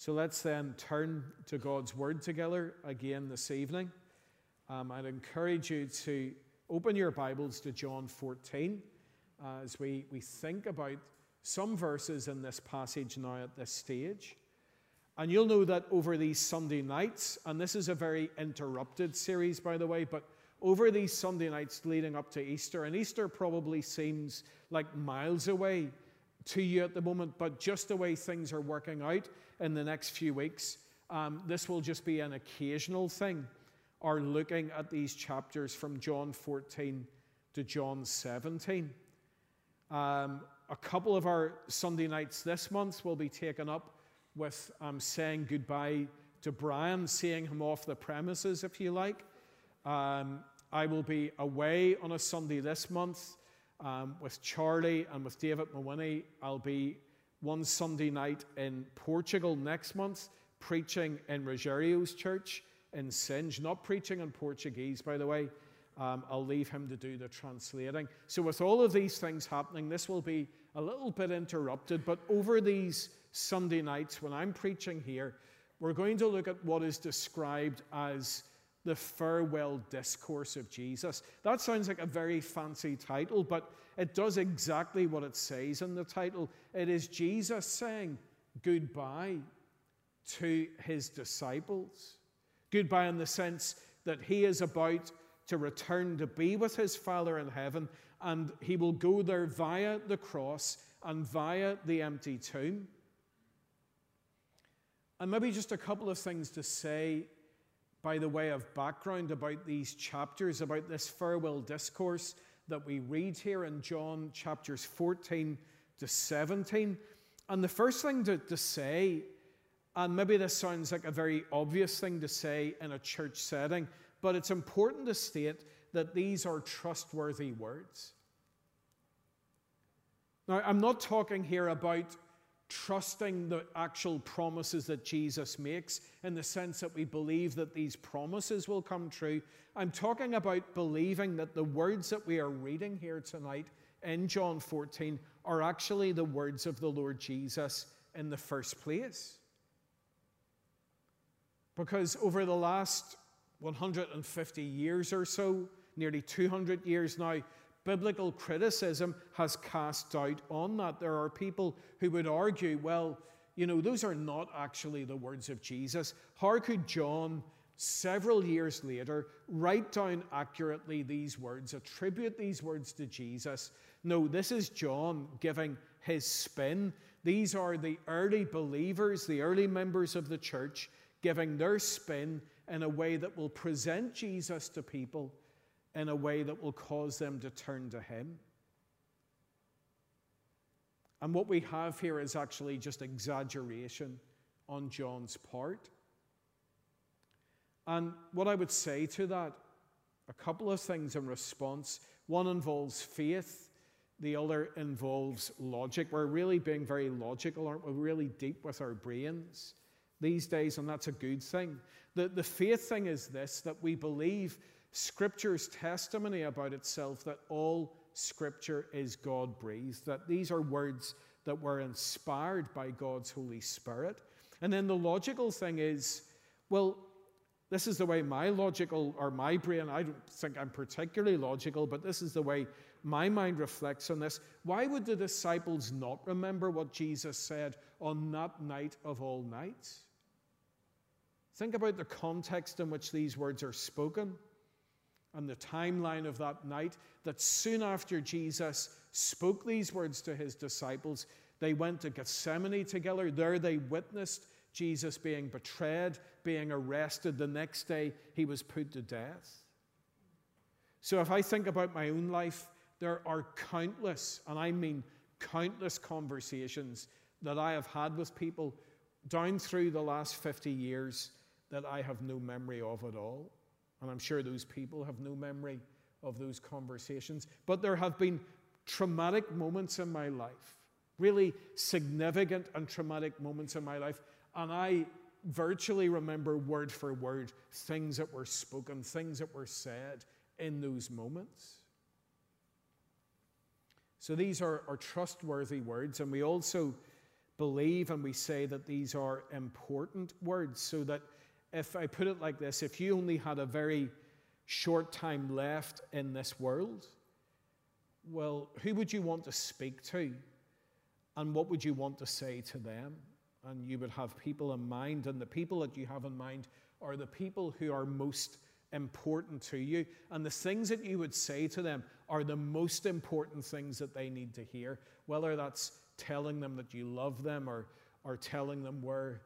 So let's then turn to God's Word together again this evening. Um, I'd encourage you to open your Bibles to John 14 uh, as we, we think about some verses in this passage now at this stage. And you'll know that over these Sunday nights, and this is a very interrupted series, by the way, but over these Sunday nights leading up to Easter, and Easter probably seems like miles away to you at the moment, but just the way things are working out in the next few weeks, um, this will just be an occasional thing, or looking at these chapters from John 14 to John 17. Um, a couple of our Sunday nights this month will be taken up with um, saying goodbye to Brian, seeing him off the premises, if you like. Um, I will be away on a Sunday this month um, with Charlie and with David Mawini. I'll be one Sunday night in Portugal next month, preaching in Rogerio's church in Singe, not preaching in Portuguese, by the way. Um, I'll leave him to do the translating. So, with all of these things happening, this will be a little bit interrupted, but over these Sunday nights when I'm preaching here, we're going to look at what is described as the farewell discourse of Jesus. That sounds like a very fancy title, but it does exactly what it says in the title. It is Jesus saying goodbye to his disciples. Goodbye in the sense that he is about to return to be with his Father in heaven, and he will go there via the cross and via the empty tomb. And maybe just a couple of things to say by the way of background about these chapters, about this farewell discourse that we read here in John chapters 14 to 17. And the first thing to, to say, and maybe this sounds like a very obvious thing to say in a church setting, but it's important to state that these are trustworthy words. Now, I'm not talking here about trusting the actual promises that Jesus makes in the sense that we believe that these promises will come true. I'm talking about believing that the words that we are reading here tonight in John 14 are actually the words of the Lord Jesus in the first place. Because over the last 150 years or so, nearly 200 years now, biblical criticism has cast doubt on that. There are people who would argue, well, you know, those are not actually the words of Jesus. How could John, several years later, write down accurately these words, attribute these words to Jesus? No, this is John giving his spin. These are the early believers, the early members of the church, giving their spin in a way that will present Jesus to people in a way that will cause them to turn to Him. And what we have here is actually just exaggeration on John's part. And what I would say to that, a couple of things in response. One involves faith, the other involves logic. We're really being very logical, aren't we? We're really deep with our brains these days, and that's a good thing. The, the faith thing is this that we believe Scripture's testimony about itself that all Scripture is God breathed, that these are words that were inspired by God's Holy Spirit. And then the logical thing is, well, this is the way my logical or my brain, I don't think I'm particularly logical, but this is the way my mind reflects on this. Why would the disciples not remember what Jesus said on that night of all nights? Think about the context in which these words are spoken and the timeline of that night that soon after Jesus spoke these words to his disciples, they went to Gethsemane together. There they witnessed Jesus being betrayed, being arrested. The next day, he was put to death. So if I think about my own life, there are countless, and I mean countless conversations that I have had with people down through the last 50 years that I have no memory of at all. And I'm sure those people have no memory of those conversations. But there have been traumatic moments in my life, really significant and traumatic moments in my life. And I virtually remember word for word things that were spoken, things that were said in those moments. So these are, are trustworthy words, and we also believe and we say that these are important words, so that if I put it like this, if you only had a very short time left in this world, well, who would you want to speak to? And what would you want to say to them? And you would have people in mind, and the people that you have in mind are the people who are most important to you. And the things that you would say to them are the most important things that they need to hear, whether that's telling them that you love them or, or telling them where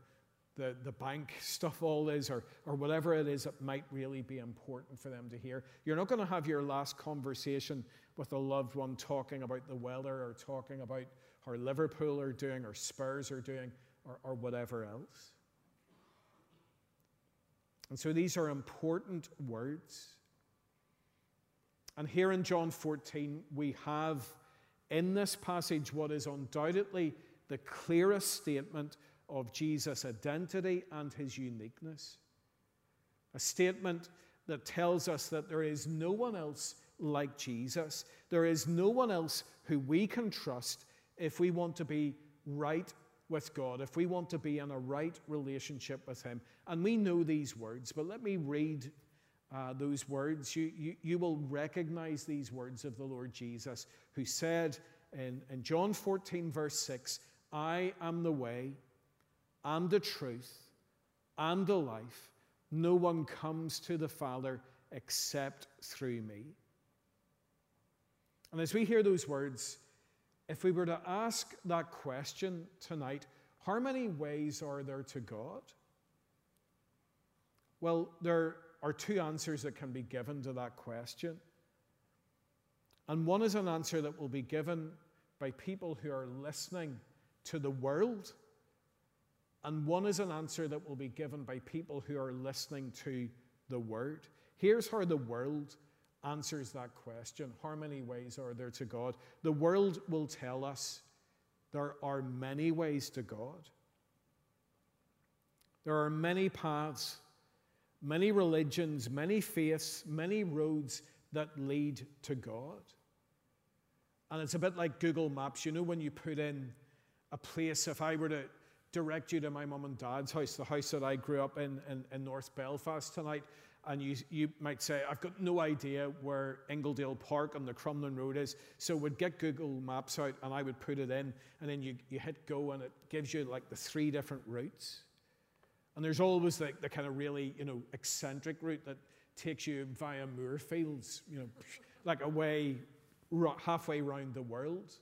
the, the bank stuff all is or, or whatever it is that might really be important for them to hear. You're not going to have your last conversation with a loved one talking about the weather or talking about how Liverpool are doing or Spurs are doing or, or whatever else. And so these are important words. And here in John 14, we have in this passage what is undoubtedly the clearest statement of Jesus' identity and his uniqueness. A statement that tells us that there is no one else like Jesus. There is no one else who we can trust if we want to be right with God, if we want to be in a right relationship with Him. And we know these words, but let me read uh, those words. You, you, you will recognize these words of the Lord Jesus, who said in, in John 14, verse 6, I am the way and the truth and the life. No one comes to the Father except through me. And as we hear those words, if we were to ask that question tonight, how many ways are there to God? Well, there are two answers that can be given to that question. And one is an answer that will be given by people who are listening to the world and one is an answer that will be given by people who are listening to the Word. Here's how the world answers that question How many ways are there to God? The world will tell us there are many ways to God. There are many paths, many religions, many faiths, many roads that lead to God. And it's a bit like Google Maps. You know, when you put in a place, if I were to direct you to my mum and dad's house, the house that I grew up in in, in North Belfast tonight. And you, you might say, I've got no idea where Ingledale Park on the Crumlin Road is. So we'd get Google Maps out and I would put it in, and then you, you hit go, and it gives you like the three different routes. And there's always like the kind of really, you know, eccentric route that takes you via Moorfields, you know, like away halfway around the world.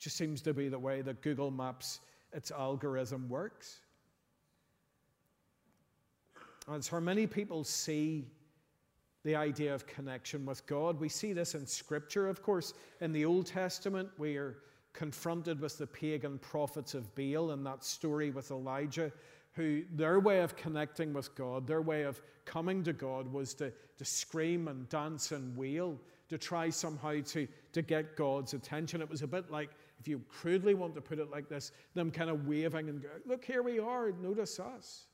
Just seems to be the way that Google Maps its algorithm works. And it's how many people see the idea of connection with God. We see this in Scripture, of course. In the Old Testament, we are confronted with the pagan prophets of Baal and that story with Elijah, who their way of connecting with God, their way of coming to God was to, to scream and dance and wail, to try somehow to, to get God's attention. It was a bit like if you crudely want to put it like this, them kind of waving and going, Look, here we are, notice us.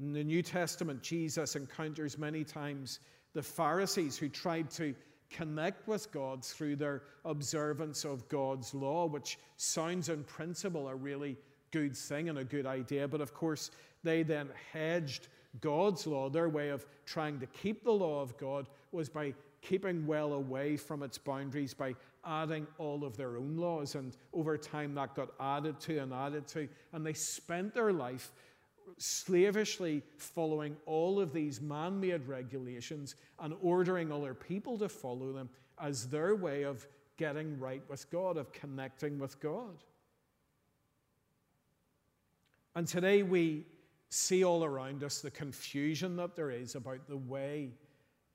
In the New Testament, Jesus encounters many times the Pharisees who tried to connect with God through their observance of God's law, which sounds in principle a really good thing and a good idea. But of course, they then hedged God's law. Their way of trying to keep the law of God was by keeping well away from its boundaries, by adding all of their own laws. And over time, that got added to and added to. And they spent their life slavishly following all of these man made regulations and ordering other people to follow them as their way of getting right with God, of connecting with God. And today we see all around us the confusion that there is about the way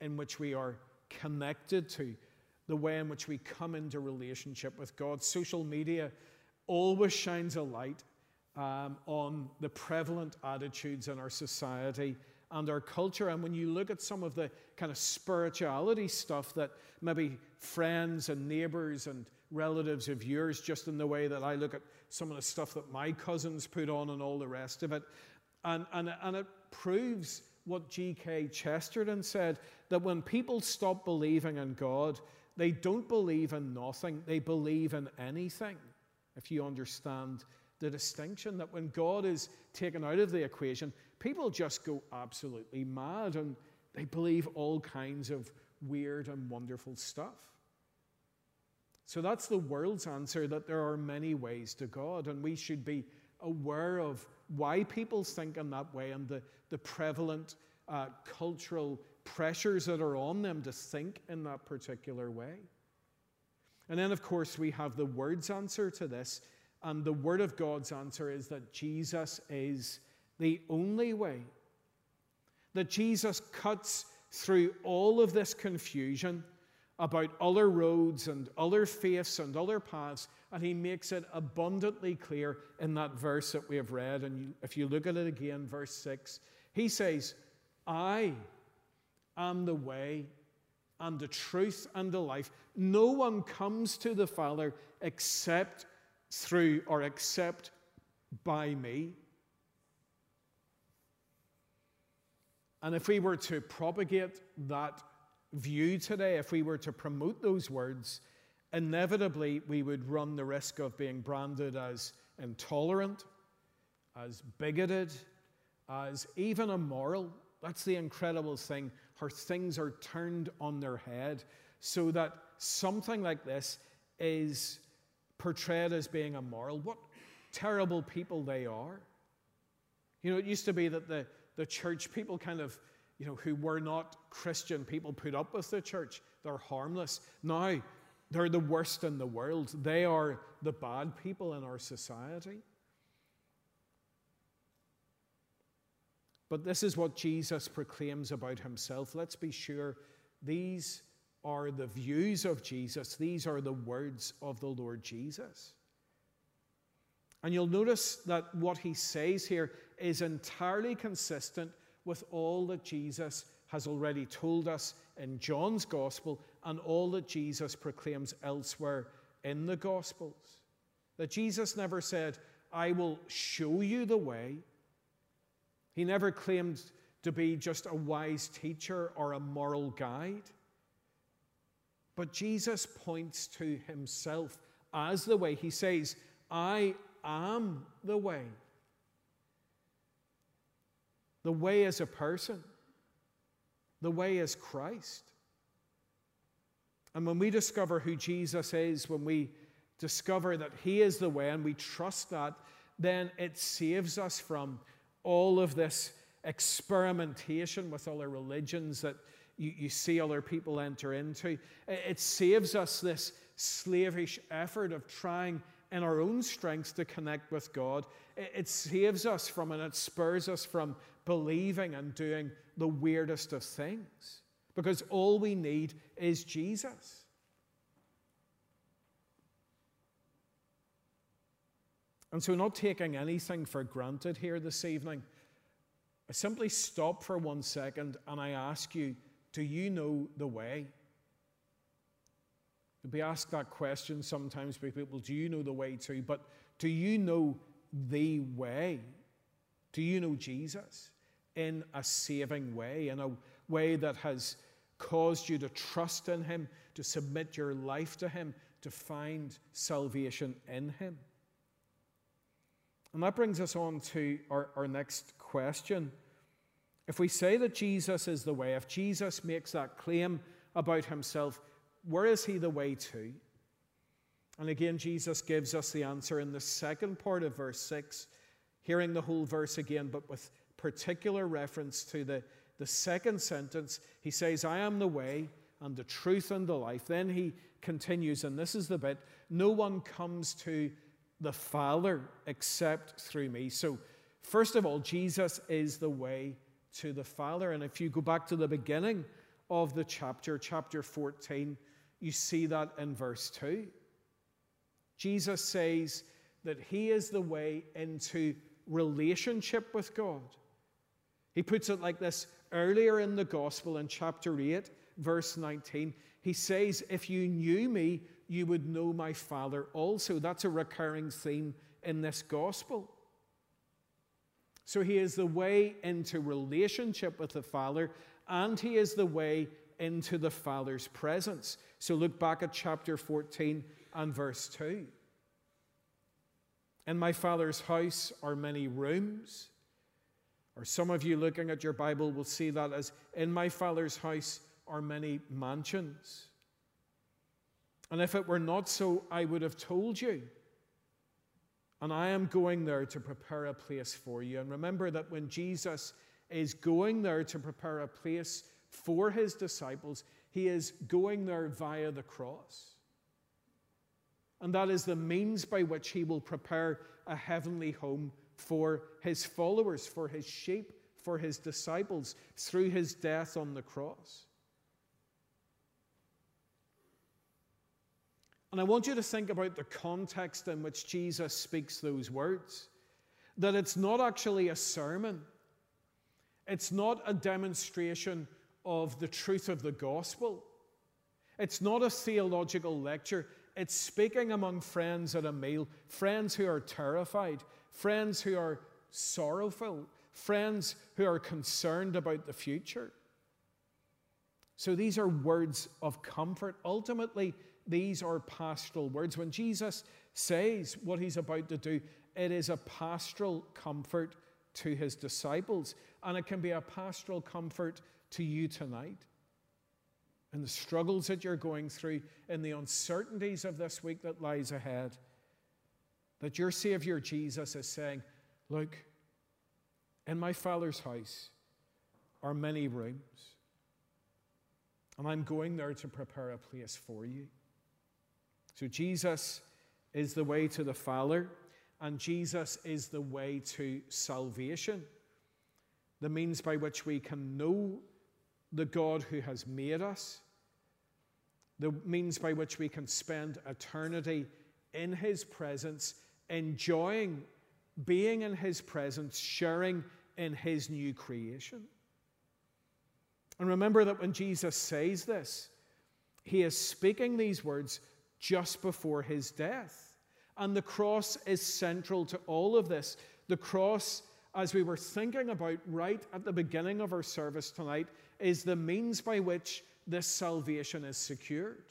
in which we are connected to the way in which we come into relationship with God. Social media always shines a light um, on the prevalent attitudes in our society and our culture. And when you look at some of the kind of spirituality stuff that maybe friends and neighbors and relatives of yours, just in the way that I look at some of the stuff that my cousins put on and all the rest of it, and, and, and it proves what G.K. Chesterton said that when people stop believing in God, they don't believe in nothing, they believe in anything. if you understand the distinction that when God is taken out of the equation, people just go absolutely mad and they believe all kinds of weird and wonderful stuff. So that's the world's answer that there are many ways to God, and we should be aware of why people think in that way and the, the prevalent uh, cultural pressures that are on them to think in that particular way. And then, of course, we have the Word's answer to this. And the Word of God's answer is that Jesus is the only way. That Jesus cuts through all of this confusion about other roads and other faiths and other paths, and he makes it abundantly clear in that verse that we have read. And if you look at it again, verse 6, he says, I am the way and the truth and the life. No one comes to the Father except through or except by me. And if we were to propagate that view today, if we were to promote those words, inevitably we would run the risk of being branded as intolerant, as bigoted, as even immoral. That's the incredible thing. How things are turned on their head so that something like this is portrayed as being immoral. What terrible people they are. You know, it used to be that the, the church people kind of you know, who were not Christian people put up with the church. They're harmless. Now, they're the worst in the world. They are the bad people in our society. But this is what Jesus proclaims about himself. Let's be sure these are the views of Jesus, these are the words of the Lord Jesus. And you'll notice that what he says here is entirely consistent with all that Jesus has already told us in John's Gospel and all that Jesus proclaims elsewhere in the Gospels. That Jesus never said, I will show you the way. He never claimed to be just a wise teacher or a moral guide. But Jesus points to himself as the way. He says, I am the way. The way is a person, the way is Christ. And when we discover who Jesus is, when we discover that He is the way and we trust that, then it saves us from all of this experimentation with other religions that you, you see other people enter into. It saves us this slavish effort of trying in our own strength to connect with God. It saves us from and it spurs us from believing and doing the weirdest of things because all we need is Jesus. And so, not taking anything for granted here this evening, I simply stop for one second and I ask you, do you know the way? Be asked that question sometimes by people, do you know the way to? But do you know the way? Do you know Jesus in a saving way, in a way that has caused you to trust in Him, to submit your life to Him, to find salvation in Him? And that brings us on to our, our next question. If we say that Jesus is the way, if Jesus makes that claim about Himself, where is He the way to? And again, Jesus gives us the answer in the second part of verse 6 hearing the whole verse again, but with particular reference to the, the second sentence. He says, I am the way and the truth and the life. Then he continues, and this is the bit no one comes to the Father except through me. So, first of all, Jesus is the way to the Father. And if you go back to the beginning of the chapter, chapter 14, you see that in verse 2. Jesus says that he is the way into relationship with God. He puts it like this earlier in the gospel in chapter 8, verse 19. He says, If you knew me, you would know my Father also. That's a recurring theme in this gospel. So he is the way into relationship with the Father, and he is the way into the Father's presence. So look back at chapter 14 and verse 2. In my Father's house are many rooms. Or some of you looking at your Bible will see that as in my Father's house are many mansions. And if it were not so, I would have told you. And I am going there to prepare a place for you. And remember that when Jesus is going there to prepare a place for his disciples, he is going there via the cross. And that is the means by which he will prepare a heavenly home for his followers, for his sheep, for his disciples through his death on the cross. And I want you to think about the context in which Jesus speaks those words. That it's not actually a sermon, it's not a demonstration of the truth of the gospel, it's not a theological lecture. It's speaking among friends at a meal, friends who are terrified, friends who are sorrowful, friends who are concerned about the future. So these are words of comfort. Ultimately, these are pastoral words. When Jesus says what he's about to do, it is a pastoral comfort to his disciples, and it can be a pastoral comfort to you tonight. In the struggles that you're going through, in the uncertainties of this week that lies ahead, that your Savior Jesus is saying, Look, in my Father's house are many rooms, and I'm going there to prepare a place for you. So Jesus is the way to the Father, and Jesus is the way to salvation, the means by which we can know the God who has made us, the means by which we can spend eternity in His presence, enjoying being in His presence, sharing in His new creation. And remember that when Jesus says this, He is speaking these words just before his death. And the cross is central to all of this. The cross, as we were thinking about right at the beginning of our service tonight, is the means by which this salvation is secured.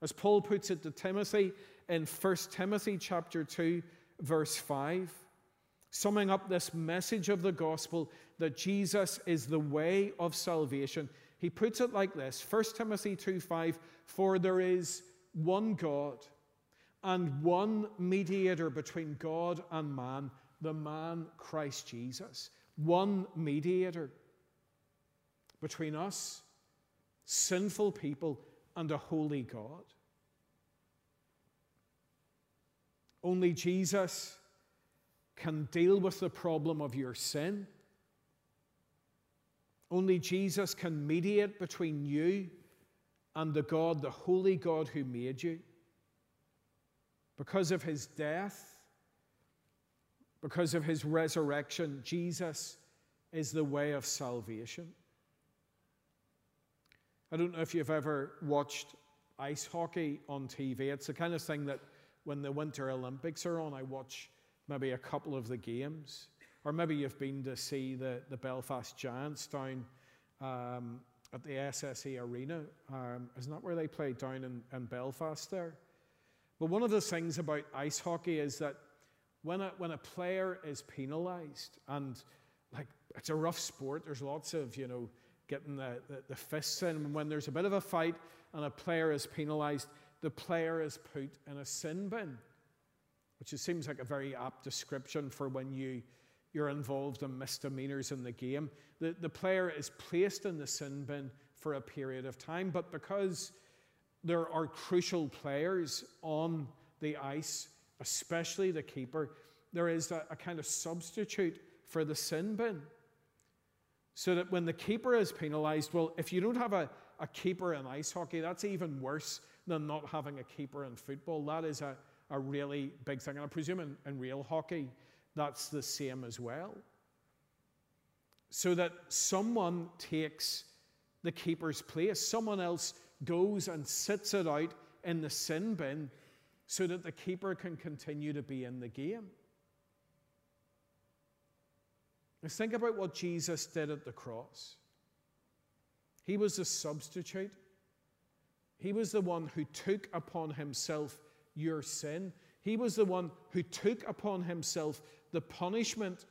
As Paul puts it to Timothy in 1 Timothy chapter 2 verse 5, summing up this message of the gospel that Jesus is the way of salvation, he puts it like this 1 Timothy 2 5, for there is one God and one mediator between God and man, the man Christ Jesus. One mediator between us, sinful people, and a holy God. Only Jesus can deal with the problem of your sin. Only Jesus can mediate between you and the God, the holy God who made you. Because of his death, because of his resurrection, Jesus is the way of salvation. I don't know if you've ever watched ice hockey on TV. It's the kind of thing that when the Winter Olympics are on, I watch maybe a couple of the games. Or maybe you've been to see the, the Belfast Giants down um, at the SSE Arena. Um, isn't that where they play down in, in Belfast there? But one of the things about ice hockey is that when a, when a player is penalised, and like it's a rough sport, there's lots of, you know, getting the, the, the fists in. When there's a bit of a fight and a player is penalised, the player is put in a sin bin, which seems like a very apt description for when you you're involved in misdemeanors in the game. The, the player is placed in the sin bin for a period of time, but because there are crucial players on the ice, especially the keeper, there is a, a kind of substitute for the sin bin. So that when the keeper is penalised, well, if you don't have a, a keeper in ice hockey, that's even worse than not having a keeper in football. That is a, a really big thing. And I presume in, in real hockey, that's the same as well. So that someone takes the keeper's place, someone else goes and sits it out in the sin bin so that the keeper can continue to be in the game. Now, think about what Jesus did at the cross. He was the substitute. He was the one who took upon himself your sin. He was the one who took upon himself the punishment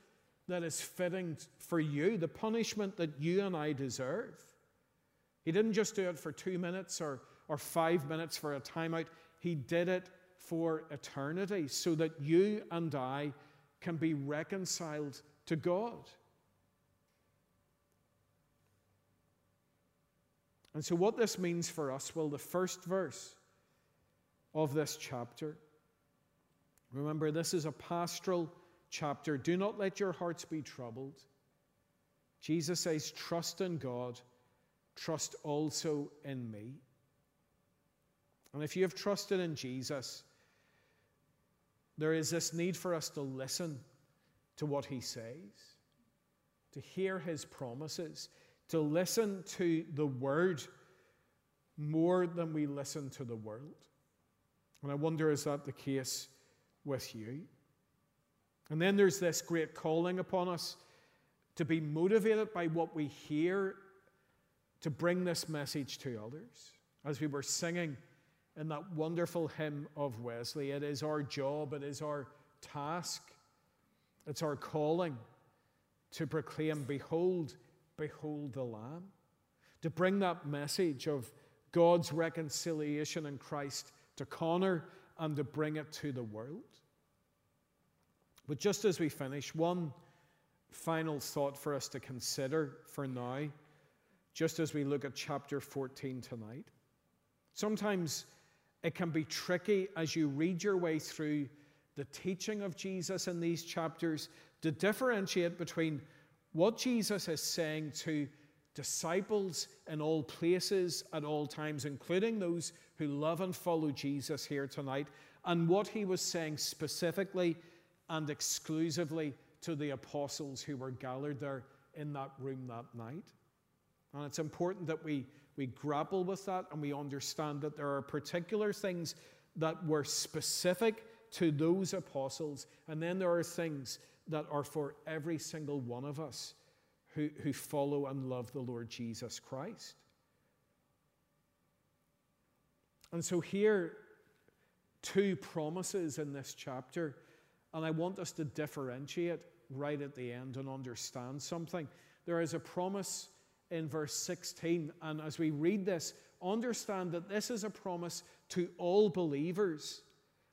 that is fitting for you, the punishment that you and I deserve. He didn't just do it for two minutes or, or five minutes for a timeout, He did it for eternity so that you and I can be reconciled to God. And so, what this means for us, well, the first verse of this chapter, remember, this is a pastoral chapter. Do not let your hearts be troubled. Jesus says, Trust in God, trust also in me. And if you have trusted in Jesus, there is this need for us to listen to what he says, to hear his promises, to listen to the word more than we listen to the world. And I wonder, is that the case with you? And then there's this great calling upon us to be motivated by what we hear to bring this message to others. As we were singing, in that wonderful hymn of Wesley. It is our job, it is our task, it's our calling to proclaim, Behold, behold the Lamb. To bring that message of God's reconciliation in Christ to Connor and to bring it to the world. But just as we finish, one final thought for us to consider for now, just as we look at chapter 14 tonight. Sometimes it can be tricky as you read your way through the teaching of Jesus in these chapters to differentiate between what Jesus is saying to disciples in all places at all times, including those who love and follow Jesus here tonight, and what he was saying specifically and exclusively to the apostles who were gathered there in that room that night. And it's important that we we grapple with that and we understand that there are particular things that were specific to those apostles, and then there are things that are for every single one of us who, who follow and love the Lord Jesus Christ. And so, here, two promises in this chapter, and I want us to differentiate right at the end and understand something. There is a promise in verse 16. And as we read this, understand that this is a promise to all believers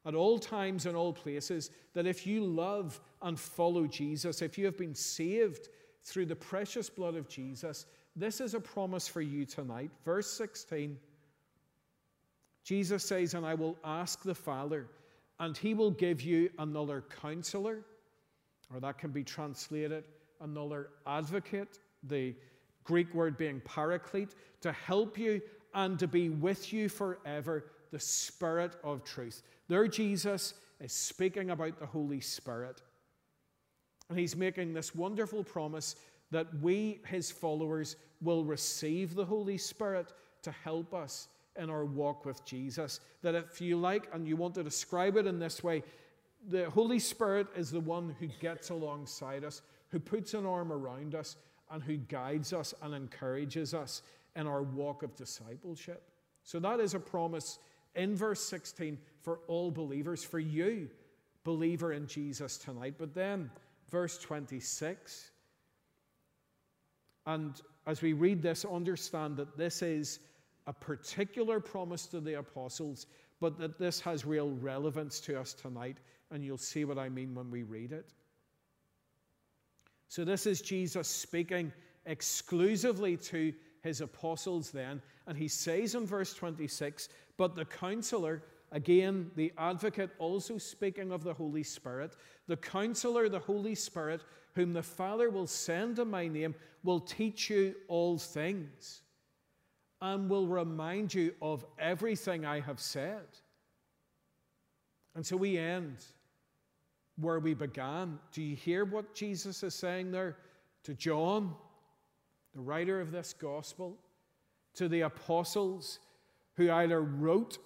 at all times and all places that if you love and follow Jesus, if you have been saved through the precious blood of Jesus, this is a promise for you tonight. Verse 16 Jesus says, And I will ask the Father, and he will give you another counselor, or that can be translated another advocate. The Greek word being paraclete, to help you and to be with you forever, the Spirit of truth. There, Jesus is speaking about the Holy Spirit. And he's making this wonderful promise that we, his followers, will receive the Holy Spirit to help us in our walk with Jesus. That if you like and you want to describe it in this way, the Holy Spirit is the one who gets alongside us, who puts an arm around us, and who guides us and encourages us in our walk of discipleship. So that is a promise in verse 16 for all believers, for you, believer in Jesus tonight. But then, verse 26, and as we read this, understand that this is a particular promise to the apostles, but that this has real relevance to us tonight, and you'll see what I mean when we read it. So, this is Jesus speaking exclusively to his apostles then. And he says in verse 26 But the counselor, again, the advocate, also speaking of the Holy Spirit, the counselor, the Holy Spirit, whom the Father will send in my name, will teach you all things and will remind you of everything I have said. And so we end where we began. Do you hear what Jesus is saying there to John, the writer of this gospel, to the apostles who either wrote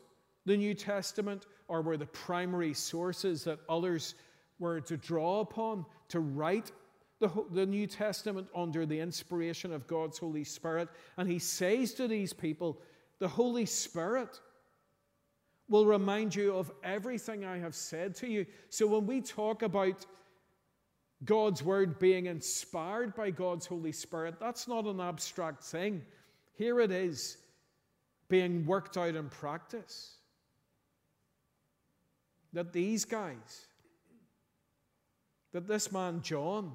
the New Testament or were the primary sources that others were to draw upon to write the, the New Testament under the inspiration of God's Holy Spirit. And he says to these people, the Holy Spirit will remind you of everything I have said to you. So when we talk about God's word being inspired by God's Holy Spirit, that's not an abstract thing. Here it is being worked out in practice. That these guys, that this man John,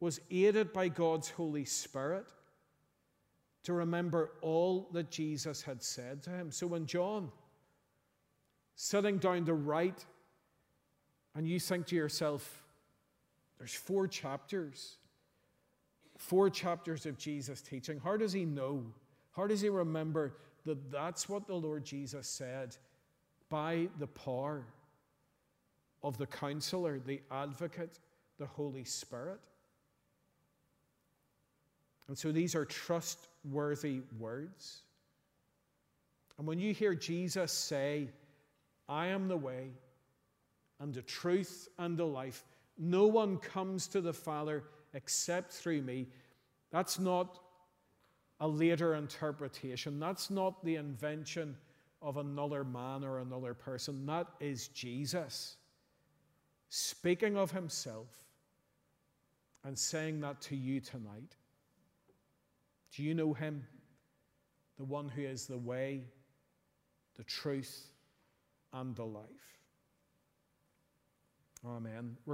was aided by God's Holy Spirit to remember all that Jesus had said to him. So when John, sitting down to write, and you think to yourself, there's four chapters, four chapters of Jesus' teaching. How does he know? How does he remember that that's what the Lord Jesus said by the power of the counselor, the advocate, the Holy Spirit? And so these are trustworthy words. And when you hear Jesus say, I am the way and the truth and the life, no one comes to the Father except through me, that's not a later interpretation. That's not the invention of another man or another person. That is Jesus speaking of himself and saying that to you tonight. Do you know him? The one who is the way, the truth, and the life. Amen. We're